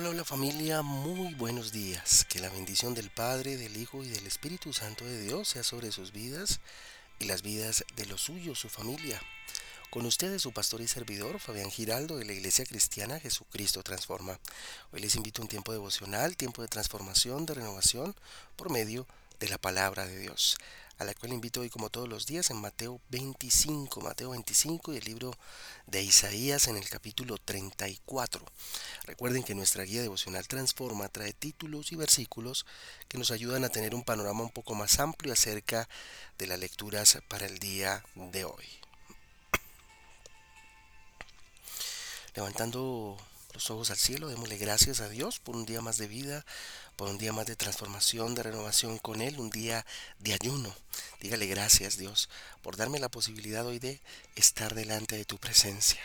Hola, hola familia, muy buenos días. Que la bendición del Padre, del Hijo y del Espíritu Santo de Dios sea sobre sus vidas y las vidas de los suyos, su familia. Con ustedes su pastor y servidor, Fabián Giraldo, de la Iglesia Cristiana Jesucristo Transforma. Hoy les invito a un tiempo devocional, tiempo de transformación, de renovación, por medio de la palabra de Dios a la cual invito hoy como todos los días en Mateo 25, Mateo 25 y el libro de Isaías en el capítulo 34. Recuerden que nuestra guía devocional Transforma trae títulos y versículos que nos ayudan a tener un panorama un poco más amplio acerca de las lecturas para el día de hoy. Levantando ojos al cielo, démosle gracias a Dios por un día más de vida, por un día más de transformación, de renovación con Él, un día de ayuno. Dígale gracias Dios por darme la posibilidad hoy de estar delante de tu presencia.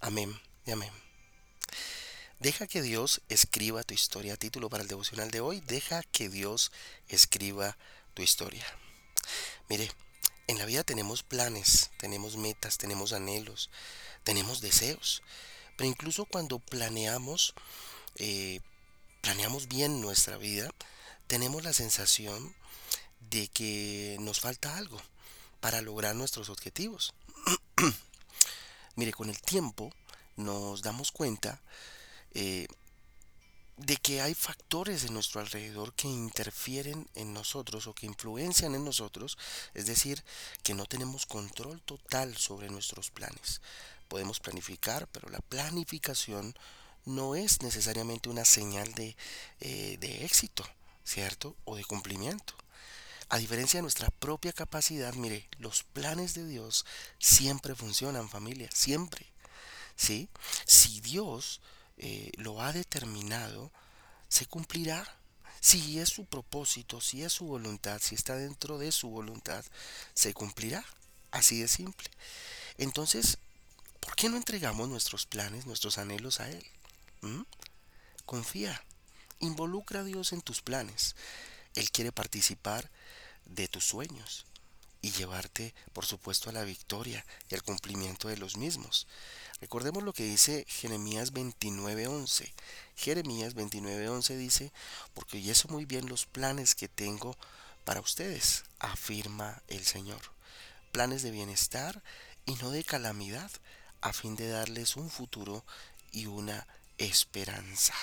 Amén y amén. Deja que Dios escriba tu historia. Título para el devocional de hoy. Deja que Dios escriba tu historia. Mire, en la vida tenemos planes, tenemos metas, tenemos anhelos, tenemos deseos. Pero incluso cuando planeamos, eh, planeamos bien nuestra vida, tenemos la sensación de que nos falta algo para lograr nuestros objetivos. Mire, con el tiempo nos damos cuenta eh, de que hay factores en nuestro alrededor que interfieren en nosotros o que influencian en nosotros, es decir, que no tenemos control total sobre nuestros planes. Podemos planificar, pero la planificación no es necesariamente una señal de, eh, de éxito, ¿cierto? O de cumplimiento. A diferencia de nuestra propia capacidad, mire, los planes de Dios siempre funcionan, familia, siempre. ¿Sí? Si Dios eh, lo ha determinado, se cumplirá. Si es su propósito, si es su voluntad, si está dentro de su voluntad, se cumplirá. Así de simple. Entonces, ¿Por qué no entregamos nuestros planes, nuestros anhelos a Él? ¿Mm? Confía, involucra a Dios en tus planes. Él quiere participar de tus sueños y llevarte, por supuesto, a la victoria y al cumplimiento de los mismos. Recordemos lo que dice Jeremías 29:11. Jeremías 29:11 dice, porque yo sé muy bien los planes que tengo para ustedes, afirma el Señor. Planes de bienestar y no de calamidad, a fin de darles un futuro y una esperanza.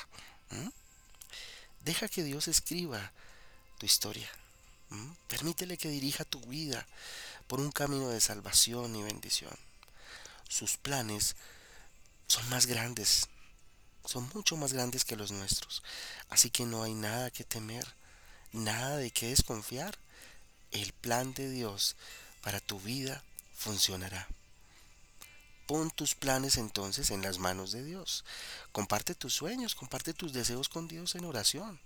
Deja que Dios escriba tu historia. Permítele que dirija tu vida por un camino de salvación y bendición. Sus planes son más grandes, son mucho más grandes que los nuestros. Así que no hay nada que temer, nada de qué desconfiar. El plan de Dios para tu vida funcionará. Pon tus planes entonces en las manos de Dios. Comparte tus sueños, comparte tus deseos con Dios en oración.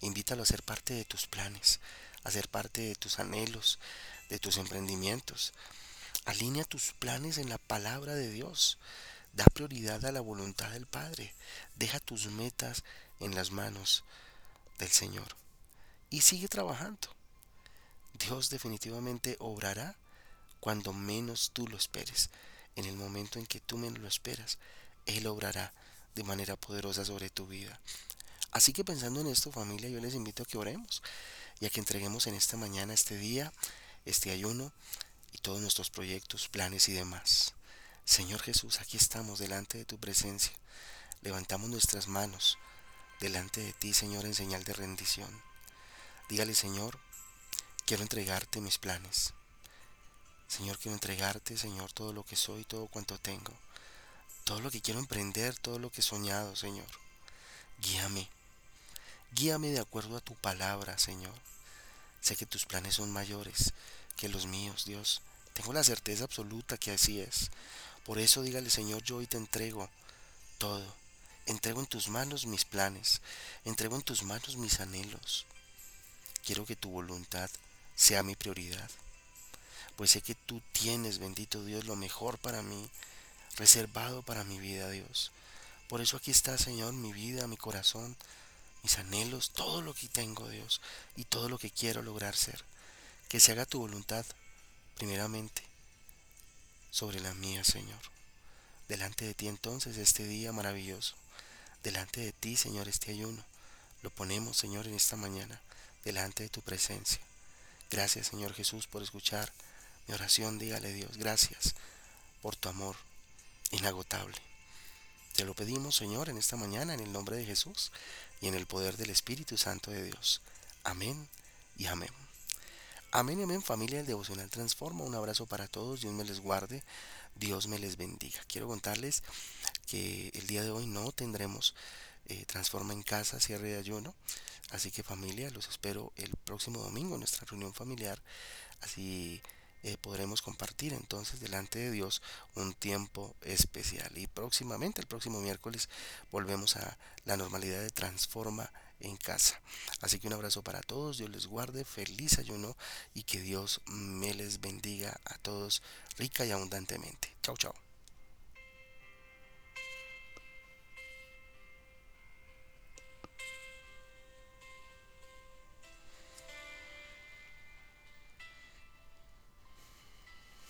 Invítalo a ser parte de tus planes, a ser parte de tus anhelos, de tus emprendimientos. Alinea tus planes en la palabra de Dios. Da prioridad a la voluntad del Padre. Deja tus metas en las manos del Señor. Y sigue trabajando. Dios definitivamente obrará cuando menos tú lo esperes en el momento en que tú menos lo esperas, Él obrará de manera poderosa sobre tu vida. Así que pensando en esto, familia, yo les invito a que oremos y a que entreguemos en esta mañana, este día, este ayuno y todos nuestros proyectos, planes y demás. Señor Jesús, aquí estamos delante de tu presencia. Levantamos nuestras manos delante de ti, Señor, en señal de rendición. Dígale, Señor, quiero entregarte mis planes. Señor, quiero entregarte, Señor, todo lo que soy, todo cuanto tengo, todo lo que quiero emprender, todo lo que he soñado, Señor. Guíame, guíame de acuerdo a tu palabra, Señor. Sé que tus planes son mayores que los míos, Dios. Tengo la certeza absoluta que así es. Por eso dígale, Señor, yo hoy te entrego todo. Entrego en tus manos mis planes. Entrego en tus manos mis anhelos. Quiero que tu voluntad sea mi prioridad pues sé que tú tienes, bendito Dios, lo mejor para mí, reservado para mi vida, Dios. Por eso aquí está, Señor, mi vida, mi corazón, mis anhelos, todo lo que tengo, Dios, y todo lo que quiero lograr ser. Que se haga tu voluntad, primeramente, sobre la mía, Señor. Delante de ti entonces este día maravilloso. delante de ti, Señor, este ayuno. Lo ponemos, Señor, en esta mañana, delante de tu presencia. Gracias, Señor Jesús, por escuchar mi oración. Dígale Dios, gracias por tu amor inagotable. Te lo pedimos, Señor, en esta mañana, en el nombre de Jesús y en el poder del Espíritu Santo de Dios. Amén y amén. Amén y amén, familia del Devocional Transforma. Un abrazo para todos. Dios me les guarde. Dios me les bendiga. Quiero contarles que el día de hoy no tendremos eh, Transforma en casa, cierre de ayuno. Así que familia, los espero el próximo domingo en nuestra reunión familiar. Así eh, podremos compartir entonces delante de Dios un tiempo especial. Y próximamente, el próximo miércoles, volvemos a la normalidad de Transforma en casa. Así que un abrazo para todos, Dios les guarde, feliz ayuno y que Dios me les bendiga a todos rica y abundantemente. Chao, chao.